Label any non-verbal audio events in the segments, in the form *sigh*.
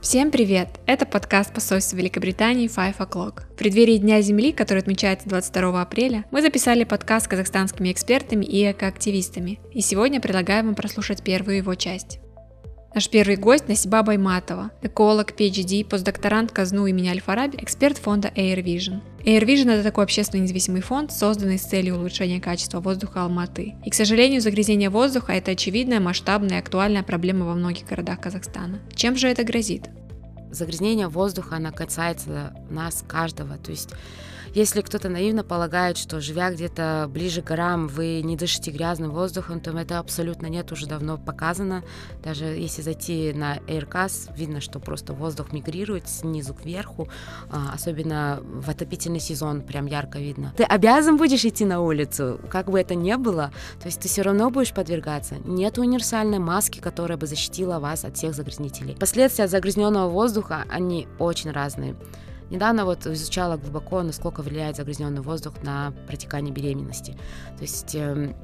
Всем привет! Это подкаст посольства Великобритании Five O'Clock. В преддверии Дня Земли, который отмечается 22 апреля, мы записали подкаст с казахстанскими экспертами и экоактивистами, и сегодня предлагаем вам прослушать первую его часть. Наш первый гость Насиба Байматова, эколог, PhD, постдокторант Казну имени Аль-Фараби, эксперт фонда Air Vision. Air Vision – это такой общественный независимый фонд, созданный с целью улучшения качества воздуха Алматы. И, к сожалению, загрязнение воздуха – это очевидная, масштабная и актуальная проблема во многих городах Казахстана. Чем же это грозит? Загрязнение воздуха, оно касается нас каждого. То есть если кто-то наивно полагает, что живя где-то ближе к горам, вы не дышите грязным воздухом, то это абсолютно нет, уже давно показано. Даже если зайти на AirCast, видно, что просто воздух мигрирует снизу к верху, а, особенно в отопительный сезон прям ярко видно. Ты обязан будешь идти на улицу, как бы это ни было, то есть ты все равно будешь подвергаться. Нет универсальной маски, которая бы защитила вас от всех загрязнителей. Последствия загрязненного воздуха, они очень разные. Недавно вот изучала глубоко, насколько влияет загрязненный воздух на протекание беременности. То есть э,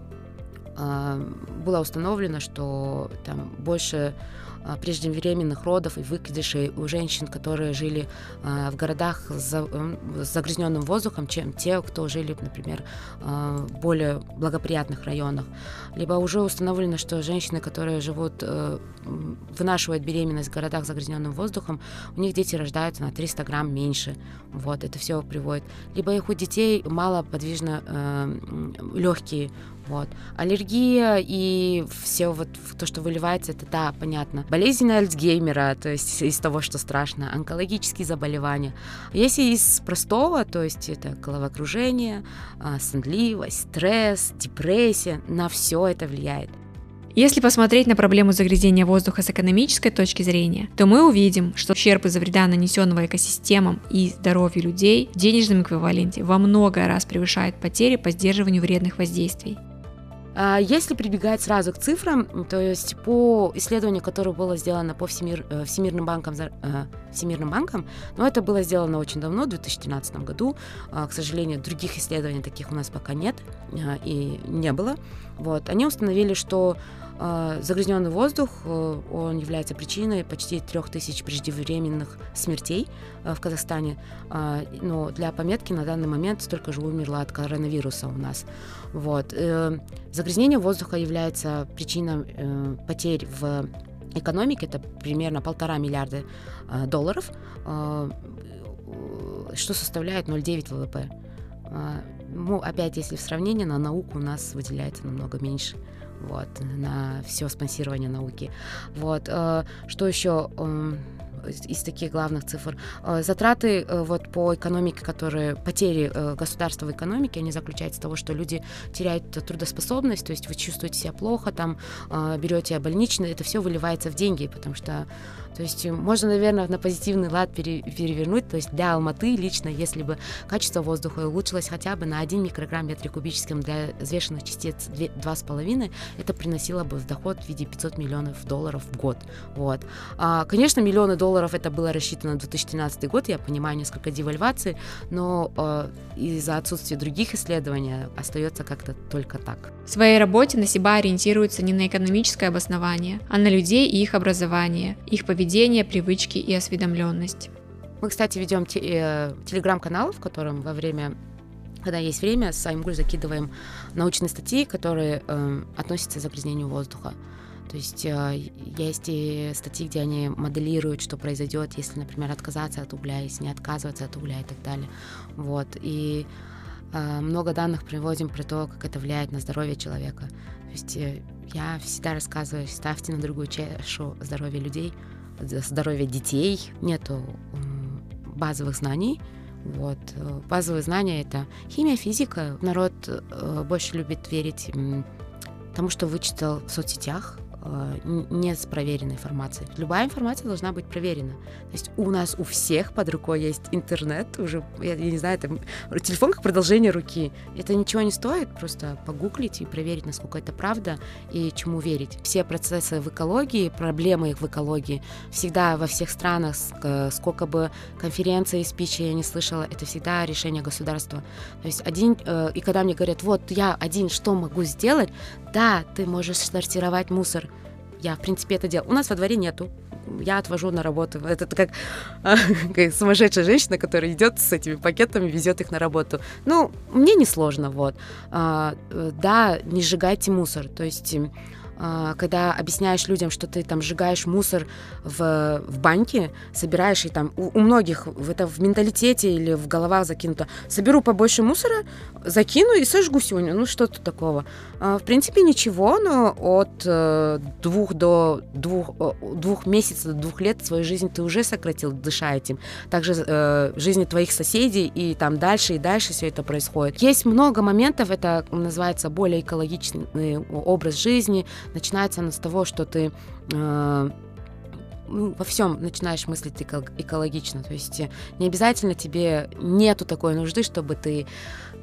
э, было установлено, что там больше а, преждевременных родов и выкидышей у женщин, которые жили а, в городах с загрязненным воздухом, чем те, кто жили, например, а, в более благоприятных районах. Либо уже установлено, что женщины, которые живут, э, вынашивают беременность в городах с загрязненным воздухом, у них дети рождаются на 300 грамм меньше. Вот, это все приводит. Либо их у детей мало подвижно э, легкие вот. Аллергия и все вот то, что выливается, это да, понятно. Болезнь Альцгеймера, то есть из того, что страшно, онкологические заболевания. Если из простого, то есть это головокружение, а, сонливость, стресс, депрессия, на все это влияет. Если посмотреть на проблему загрязнения воздуха с экономической точки зрения, то мы увидим, что ущерб из-за вреда, нанесенного экосистемам и здоровью людей в денежном эквиваленте во много раз превышает потери по сдерживанию вредных воздействий. А, если прибегать сразу к цифрам, то есть по исследованию, которое было сделано по Всемир, э, Всемирным банкам, э, Всемирным банком, но это было сделано очень давно, в 2013 году. А, к сожалению, других исследований таких у нас пока нет а, и не было. Вот. Они установили, что загрязненный воздух, э, он является причиной почти трех тысяч преждевременных смертей э, в Казахстане. А, но для пометки на данный момент столько же умерло от коронавируса у нас. Вот. Э, загрязнение воздуха является причиной потерь в экономике. Это примерно полтора миллиарда долларов, что составляет 0,9 ВВП. Ну, опять, если в сравнении, на науку у нас выделяется намного меньше вот, на все спонсирование науки. Вот, э, что еще? Из таких главных цифр. Э, затраты э, вот по экономике, которые потери государства в экономике, они заключаются в того, что люди теряют трудоспособность, то есть вы чувствуете себя плохо, там берете больничный, это все выливается в деньги, потому что то есть можно, наверное, на позитивный лад пере, перевернуть. То есть для Алматы лично, если бы качество воздуха улучшилось хотя бы на 1 микрограмм метре кубическом для взвешенных частиц 2,5, это приносило бы в доход в виде 500 миллионов долларов в год. Вот. А, конечно, миллионы долларов это было рассчитано на 2013 год, я понимаю несколько девальваций, но э, из-за отсутствия других исследований остается как-то только так. В своей работе Насиба ориентируется не на экономическое обоснование, а на людей и их образование, их поведение привычки и осведомленность. Мы, кстати, ведем э, телеграм-канал, в котором во время когда есть время, с Аймгуль закидываем научные статьи, которые э, относятся к загрязнению воздуха. То есть э, есть и статьи, где они моделируют, что произойдет, если, например, отказаться от угля, если не отказываться от угля и так далее. Вот. И э, много данных приводим про то, как это влияет на здоровье человека. То есть э, я всегда рассказываю, ставьте на другую чашу здоровье людей, здоровья детей, нету базовых знаний. Вот. Э, базовые знания — это химия, физика. Народ э, больше любит верить тому, что вычитал в соцсетях, Э, не с проверенной информацией. Любая информация должна быть проверена. То есть у нас у всех под рукой есть интернет, уже, я, я не знаю, это телефон как продолжение руки. Это ничего не стоит, просто погуглить и проверить, насколько это правда и чему верить. Все процессы в экологии, проблемы их в экологии, всегда во всех странах, сколько бы конференций и спичей я не слышала, это всегда решение государства. То есть один, э, и когда мне говорят, вот я один что могу сделать, да, ты можешь сортировать мусор, я, в принципе, это делаю. У нас во дворе нету я отвожу на работу. Это как, *laughs* как сумасшедшая женщина, которая идет с этими пакетами, везет их на работу. Ну, мне не сложно, вот. А, э, да, не сжигайте мусор. То есть когда объясняешь людям, что ты там сжигаешь мусор в, в банке, собираешь, и там у, у многих это в менталитете или в головах закинуто, соберу побольше мусора, закину и сожгу сегодня. Ну, что тут такого? А, в принципе, ничего, но от э, двух до двух, двух месяцев до двух лет свою жизнь ты уже сократил, дыша этим. Также э, жизни твоих соседей и там дальше и дальше все это происходит. Есть много моментов, это называется более экологичный образ жизни, начинается она с того, что ты э, ну, во всем начинаешь мыслить экологично. То есть э, не обязательно тебе нету такой нужды, чтобы ты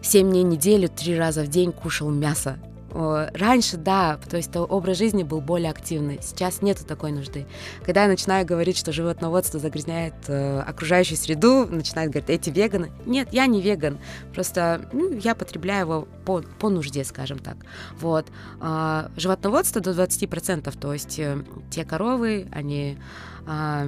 7 дней в неделю, три раза в день кушал мясо. Раньше, да, то есть образ жизни был более активный. Сейчас нету такой нужды. Когда я начинаю говорить, что животноводство загрязняет э, окружающую среду, начинают говорить, эти веганы. Нет, я не веган. Просто ну, я потребляю его по, по нужде, скажем так. Вот. А, животноводство до 20%, то есть э, те коровы, они а,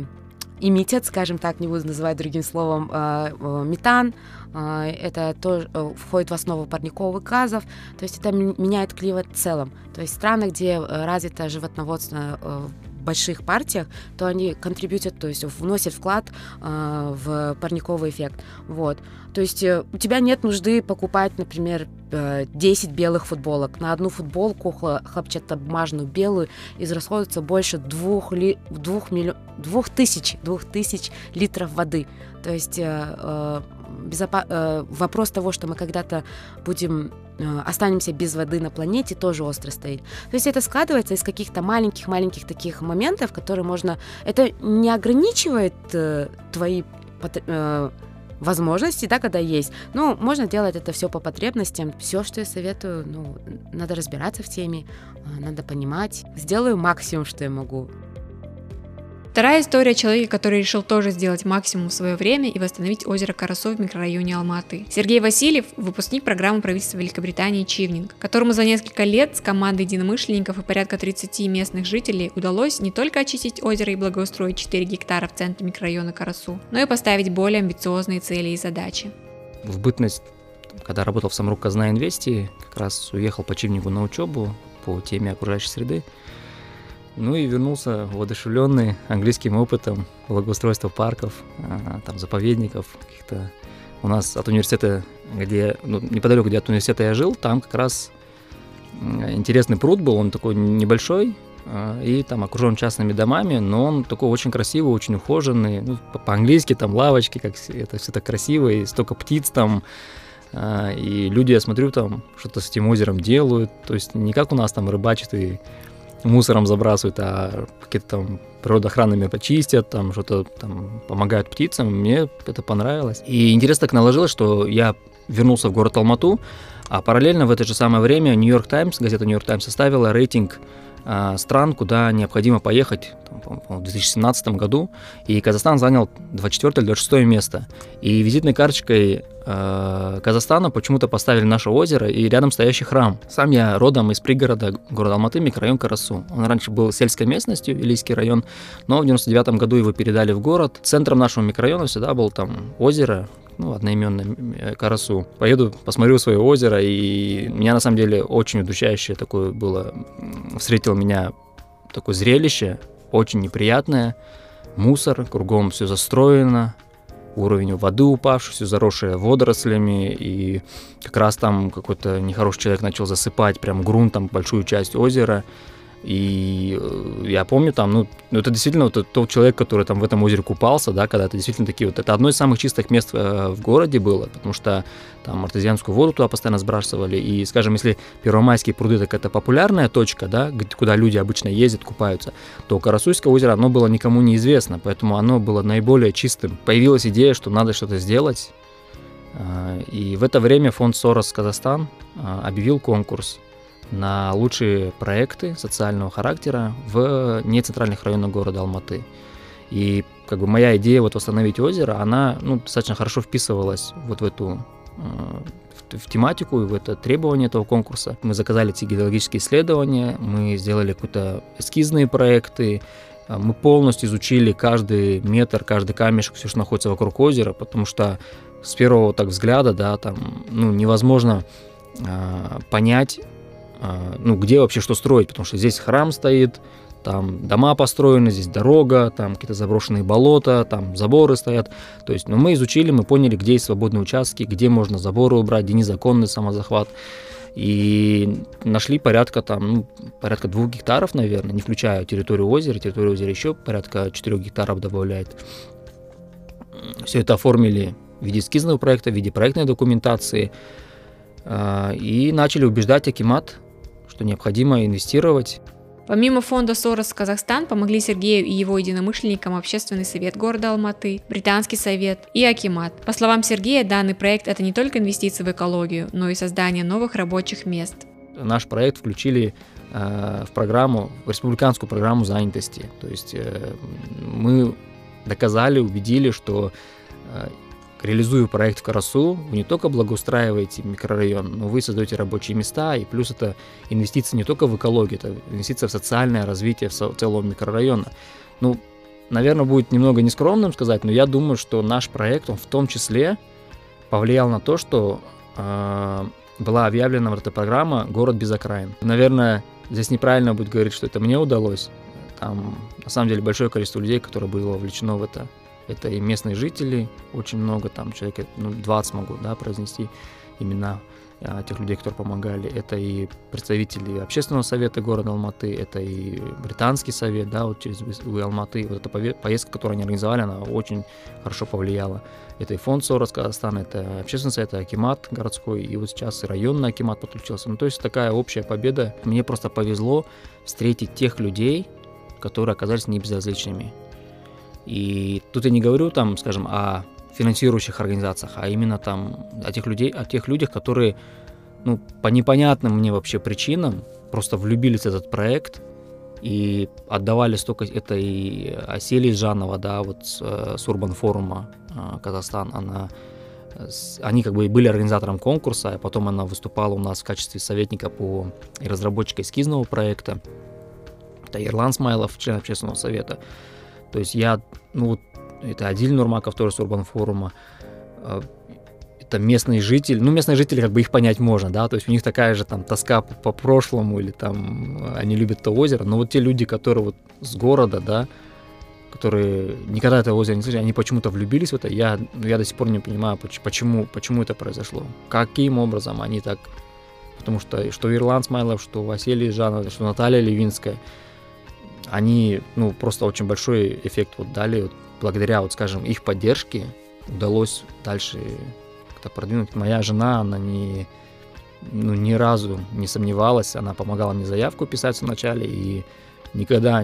эмитят, скажем так, не буду называть другим словом, а, метан, а, это тоже э, входит в основу парниковых газов, то есть это меняет климат в целом. То есть страны, где э, развито животноводство э, больших партиях, то они контрибьютят, то есть вносят вклад в парниковый эффект. Вот. То есть у тебя нет нужды покупать, например, 10 белых футболок. На одну футболку хлопчатобумажную белую израсходуется больше 2, ли, 2, миллион, 2 тысяч, 2 тысяч литров воды. То есть безопа- э, вопрос того, что мы когда-то будем э, останемся без воды на планете, тоже остро стоит. То есть это складывается из каких-то маленьких-маленьких таких моментов, которые можно... Это не ограничивает э, твои э, возможности, да, когда есть. Ну, можно делать это все по потребностям. Все, что я советую, ну, надо разбираться в теме, э, надо понимать. Сделаю максимум, что я могу. Вторая история человека, который решил тоже сделать максимум в свое время и восстановить озеро Карасо в микрорайоне Алматы. Сергей Васильев – выпускник программы правительства Великобритании «Чивнинг», которому за несколько лет с командой единомышленников и порядка 30 местных жителей удалось не только очистить озеро и благоустроить 4 гектара в центре микрорайона Карасу, но и поставить более амбициозные цели и задачи. В бытность, когда работал в Самрук Казна Инвести, как раз уехал по Чивнику на учебу по теме окружающей среды, ну и вернулся воодушевленный английским опытом благоустройства парков, а, там заповедников, каких-то. У нас от университета, где ну, неподалеку, где от университета я жил, там как раз интересный пруд был, он такой небольшой, а, и там окружен частными домами, но он такой очень красивый, очень ухоженный, ну, по-английски там лавочки, как это все так красиво, и столько птиц там, а, и люди, я смотрю, там что-то с этим озером делают, то есть не как у нас там рыбачат и мусором забрасывают, а какие-то там природоохранными почистят, там что-то там помогают птицам. Мне это понравилось. И интересно так наложилось, что я вернулся в город Алмату, а параллельно в это же самое время Нью-Йорк Таймс, газета Нью-Йорк Таймс составила рейтинг стран, куда необходимо поехать там, в 2017 году, и Казахстан занял 24 или 26 место. И визитной карточкой э, Казахстана почему-то поставили наше озеро и рядом стоящий храм. Сам я родом из пригорода города Алматы, микрорайон Карасу. Он раньше был сельской местностью, Илийский район, но в 99 году его передали в город. Центром нашего микрорайона всегда был там озеро, ну, одноименное э, Карасу. Поеду, посмотрю свое озеро, и меня на самом деле очень удушающее такое было. Встретил меня такое зрелище, очень неприятное. Мусор, кругом все застроено, уровень воды упавший, все заросшее водорослями, и как раз там какой-то нехороший человек начал засыпать прям грунтом большую часть озера. И э, я помню там, ну, ну это действительно вот тот человек, который там в этом озере купался, да, когда это действительно такие вот, это одно из самых чистых мест э, в городе было, потому что там артезианскую воду туда постоянно сбрасывали, и, скажем, если Первомайские пруды, так это популярная точка, да, куда люди обычно ездят, купаются, то Карасуйское озеро, оно было никому неизвестно, поэтому оно было наиболее чистым. Появилась идея, что надо что-то сделать, э, и в это время фонд Сорос Казахстан объявил конкурс на лучшие проекты социального характера в нецентральных районах города Алматы. И как бы моя идея вот восстановить озеро, она ну, достаточно хорошо вписывалась вот в эту в, в тематику, в это требование этого конкурса. Мы заказали эти геологические исследования, мы сделали какие-то эскизные проекты, мы полностью изучили каждый метр, каждый камешек, все, что находится вокруг озера, потому что с первого так взгляда, да, там, ну, невозможно э, понять, э, ну, где вообще что строить, потому что здесь храм стоит, там дома построены, здесь дорога, там какие-то заброшенные болота, там заборы стоят. То есть, ну, мы изучили, мы поняли, где есть свободные участки, где можно заборы убрать, где незаконный самозахват. И нашли порядка там, ну, порядка двух гектаров, наверное, не включая территорию озера. Территория озера еще порядка 4 гектаров добавляет. Все это оформили в виде эскизного проекта, в виде проектной документации. А, и начали убеждать Акимат, что необходимо инвестировать Помимо фонда Сорос Казахстан помогли Сергею и его единомышленникам Общественный совет города Алматы, Британский совет и Акимат. По словам Сергея, данный проект это не только инвестиции в экологию, но и создание новых рабочих мест. Наш проект включили э, в программу, в республиканскую программу занятости. То есть э, мы доказали, убедили, что э, реализуя проект в Карасу, вы не только благоустраиваете микрорайон, но вы создаете рабочие места, и плюс это инвестиции не только в экологию, это инвестиция в социальное развитие целого микрорайона. Ну, наверное, будет немного нескромным сказать, но я думаю, что наш проект, он в том числе повлиял на то, что э, была объявлена вот эта программа «Город без окраин». Наверное, здесь неправильно будет говорить, что это мне удалось. Там, на самом деле, большое количество людей, которые было вовлечено в это это и местные жители, очень много, там человек, ну, 20 могу, да, произнести имена а, тех людей, которые помогали. Это и представители общественного совета города Алматы, это и британский совет, да, вот через Алматы. Вот эта поездка, которую они организовали, она очень хорошо повлияла. Это и фонд Сорос Казахстана, это общественный совет, это Акимат городской, и вот сейчас и районный Акимат подключился. Ну, то есть такая общая победа. Мне просто повезло встретить тех людей, которые оказались небезразличными. И тут я не говорю там, скажем, о финансирующих организациях, а именно там о тех, людей, о тех людях, которые ну, по непонятным мне вообще причинам просто влюбились в этот проект и отдавали столько, это и Аселия Жанова, да, вот с, э, с Урбан форума э, Казахстан, она они как бы были организатором конкурса, а потом она выступала у нас в качестве советника по и разработчика эскизного проекта. Это Ирлан Смайлов, член общественного совета. То есть я, ну вот, это Адиль Нурмаков, тоже с Урбан форума, а, это местные жители, ну, местные жители, как бы их понять можно, да, то есть у них такая же там тоска по, по прошлому, или там они любят то озеро, но вот те люди, которые вот с города, да, которые никогда это озеро не слышали, они почему-то влюбились в это, я, ну, я до сих пор не понимаю, почему, почему это произошло, каким образом они так, потому что что Ирланд Смайлов, что Василий Жанов, что Наталья Левинская – они, ну, просто очень большой эффект вот дали. Вот, благодаря, вот, скажем, их поддержке удалось дальше как-то продвинуть. Моя жена, она не, ну, ни разу не сомневалась, она помогала мне заявку писать вначале и никогда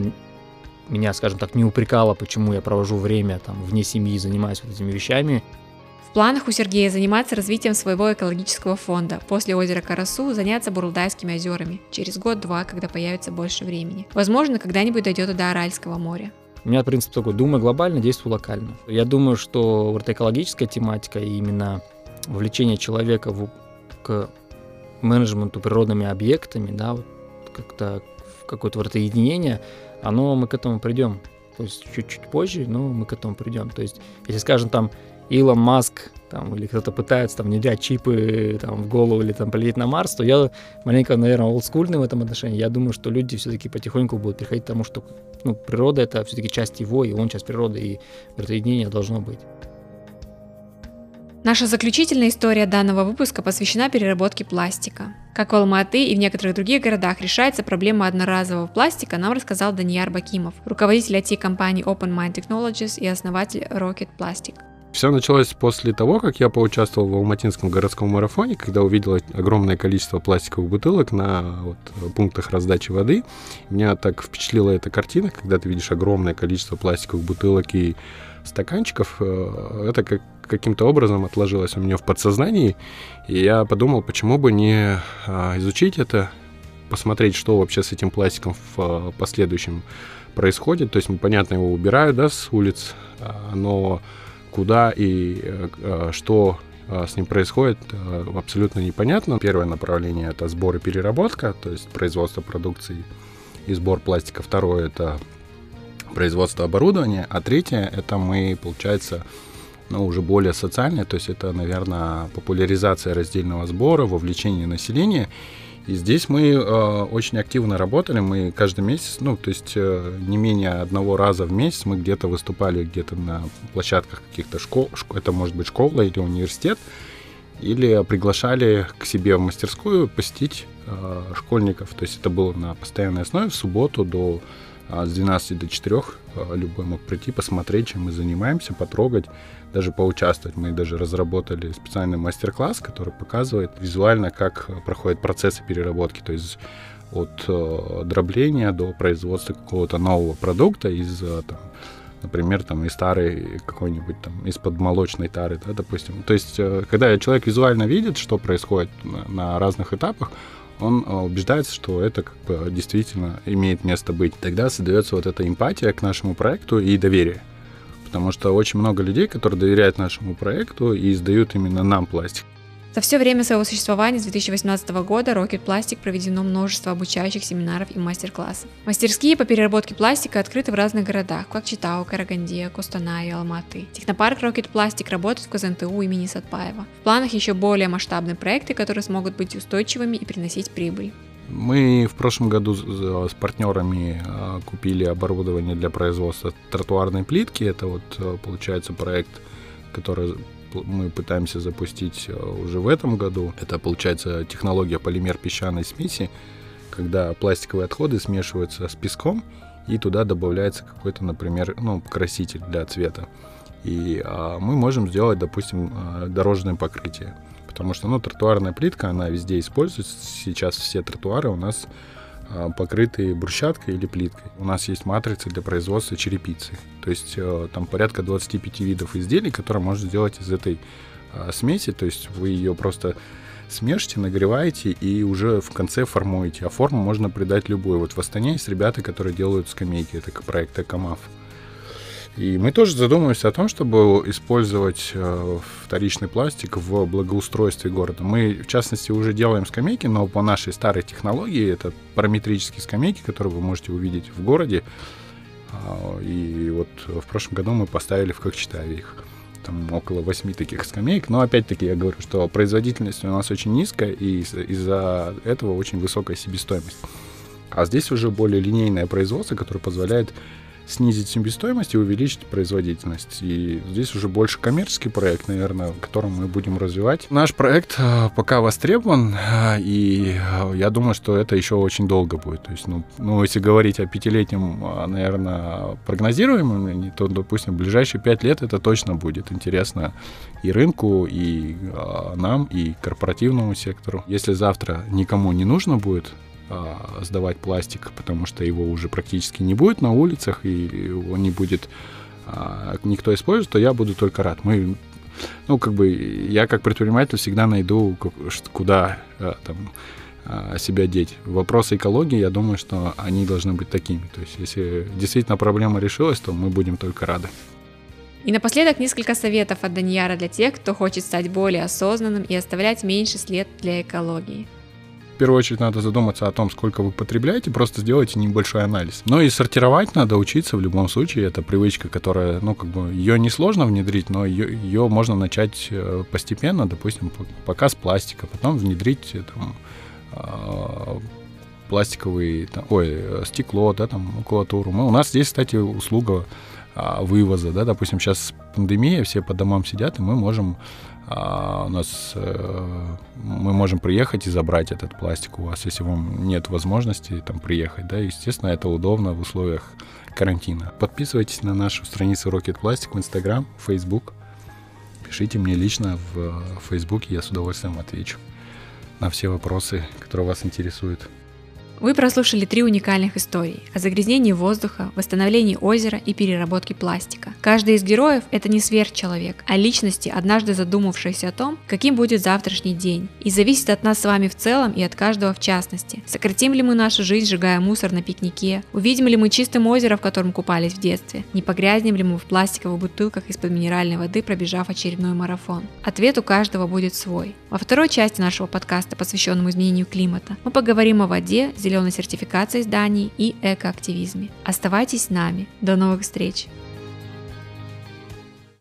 меня, скажем так, не упрекала, почему я провожу время там вне семьи, занимаюсь вот этими вещами. В планах у Сергея заниматься развитием своего экологического фонда, после озера Карасу заняться Бурулдайскими озерами, через год-два, когда появится больше времени. Возможно, когда-нибудь дойдет и до Аральского моря. У меня принцип такой, думай глобально, действуй локально. Я думаю, что вот эта экологическая тематика и именно вовлечение человека в, к менеджменту природными объектами, да, вот как-то какое-то вот это единение, оно, мы к этому придем. То есть чуть-чуть позже, но мы к этому придем. То есть, если, скажем, там Илон Маск там, или кто-то пытается там внедрять чипы там, в голову или там полететь на Марс, то я маленько, наверное, олдскульный в этом отношении. Я думаю, что люди все-таки потихоньку будут приходить к тому, что ну, природа это все-таки часть его, и он часть природы, и это единение должно быть. Наша заключительная история данного выпуска посвящена переработке пластика. Как в Алматы и в некоторых других городах решается проблема одноразового пластика, нам рассказал Данияр Бакимов, руководитель IT-компании Open Mind Technologies и основатель Rocket Plastic. Все началось после того, как я поучаствовал в Алматинском городском марафоне, когда увидел огромное количество пластиковых бутылок на вот, пунктах раздачи воды. Меня так впечатлила эта картина, когда ты видишь огромное количество пластиковых бутылок и стаканчиков. Э, это как, каким-то образом отложилось у меня в подсознании. И я подумал, почему бы не а, изучить это, посмотреть, что вообще с этим пластиком в а, последующем происходит. То есть, понятно, его убирают да, с улиц, а, но куда и э, э, что с ним происходит, абсолютно непонятно. Первое направление это сбор и переработка, то есть производство продукции и сбор пластика. Второе это производство оборудования, а третье это мы, получается, ну, уже более социальное, то есть это, наверное, популяризация раздельного сбора, вовлечение населения. И здесь мы э, очень активно работали, мы каждый месяц, ну, то есть э, не менее одного раза в месяц мы где-то выступали, где-то на площадках каких-то школ, школ, это может быть школа или университет, или приглашали к себе в мастерскую посетить э, школьников. То есть это было на постоянной основе в субботу до а с 12 до 4 а, любой мог прийти, посмотреть, чем мы занимаемся, потрогать, даже поучаствовать. Мы даже разработали специальный мастер-класс, который показывает визуально, как проходят процессы переработки, то есть от э, дробления до производства какого-то нового продукта из э, там, например, там из старой какой-нибудь там из-под молочной тары, да, допустим. То есть, э, когда человек визуально видит, что происходит на, на разных этапах, он а, убеждается, что это как бы действительно имеет место быть. Тогда создается вот эта эмпатия к нашему проекту и доверие. Потому что очень много людей, которые доверяют нашему проекту и издают именно нам пластик. За все время своего существования с 2018 года Rocket Plastic проведено множество обучающих семинаров и мастер-классов. Мастерские по переработке пластика открыты в разных городах, как Читау, Караганде, Костанай Алматы. Технопарк Rocket Plastic работает в КЗНТУ имени Сатпаева. В планах еще более масштабные проекты, которые смогут быть устойчивыми и приносить прибыль. Мы в прошлом году с партнерами а, купили оборудование для производства тротуарной плитки. Это вот а, получается проект, который мы пытаемся запустить э, уже в этом году. Это, получается, технология полимер песчаной смеси, когда пластиковые отходы смешиваются с песком, и туда добавляется какой-то, например, ну, краситель для цвета. И а, мы можем сделать, допустим, а, дорожное покрытие. Потому что, ну, тротуарная плитка, она везде используется. Сейчас все тротуары у нас покрытые брусчаткой или плиткой. У нас есть матрицы для производства черепицы. То есть э, там порядка 25 видов изделий, которые можно сделать из этой а, смеси. То есть вы ее просто смешите, нагреваете и уже в конце формуете. А форму можно придать любой. Вот в Астане есть ребята, которые делают скамейки. Это проект Экомав. И мы тоже задумываемся о том, чтобы использовать э, вторичный пластик в благоустройстве города. Мы, в частности, уже делаем скамейки, но по нашей старой технологии это параметрические скамейки, которые вы можете увидеть в городе. Э, и вот в прошлом году мы поставили в Кокчетаве их. Там около восьми таких скамеек. Но опять-таки я говорю, что производительность у нас очень низкая, и из-за этого очень высокая себестоимость. А здесь уже более линейное производство, которое позволяет снизить себестоимость и увеличить производительность. И здесь уже больше коммерческий проект, наверное, которым мы будем развивать. Наш проект э, пока востребован, э, и э, я думаю, что это еще очень долго будет. То есть, ну, ну если говорить о пятилетнем, наверное, прогнозируемом, то, допустим, в ближайшие пять лет это точно будет интересно и рынку, и нам, и корпоративному сектору. Если завтра никому не нужно будет сдавать пластик, потому что его уже практически не будет на улицах, и его не будет а, никто использовать, то я буду только рад. Мы, ну, как бы, я как предприниматель всегда найду, куда а, там себя деть. Вопросы экологии, я думаю, что они должны быть такими. То есть, если действительно проблема решилась, то мы будем только рады. И напоследок несколько советов от Даньяра для тех, кто хочет стать более осознанным и оставлять меньше след для экологии первую очередь надо задуматься о том, сколько вы потребляете, просто сделайте небольшой анализ. Но и сортировать надо учиться в любом случае. Это привычка, которая, ну, как бы, ее несложно внедрить, но ее, ее можно начать э, постепенно, допустим, пока с пластика, потом внедрить э, там, а, пластиковый, там, ой, э, стекло, да, там, макулатуру. Мы, у нас здесь, кстати, услуга а, вывоза, да, допустим, сейчас пандемия, все по домам сидят, и мы можем а у нас э, мы можем приехать и забрать этот пластик у вас, если вам нет возможности там приехать, да, естественно, это удобно в условиях карантина. Подписывайтесь на нашу страницу Rocket Plastic в Instagram, Facebook. Пишите мне лично в Facebook, я с удовольствием отвечу на все вопросы, которые вас интересуют. Вы прослушали три уникальных истории о загрязнении воздуха, восстановлении озера и переработке пластика. Каждый из героев – это не сверхчеловек, а личности, однажды задумавшиеся о том, каким будет завтрашний день. И зависит от нас с вами в целом и от каждого в частности. Сократим ли мы нашу жизнь, сжигая мусор на пикнике? Увидим ли мы чистым озеро, в котором купались в детстве? Не погрязнем ли мы в пластиковых бутылках из-под минеральной воды, пробежав очередной марафон? Ответ у каждого будет свой. Во второй части нашего подкаста, посвященному изменению климата, мы поговорим о воде, зеленой сертификации зданий и экоактивизме. Оставайтесь с нами. До новых встреч!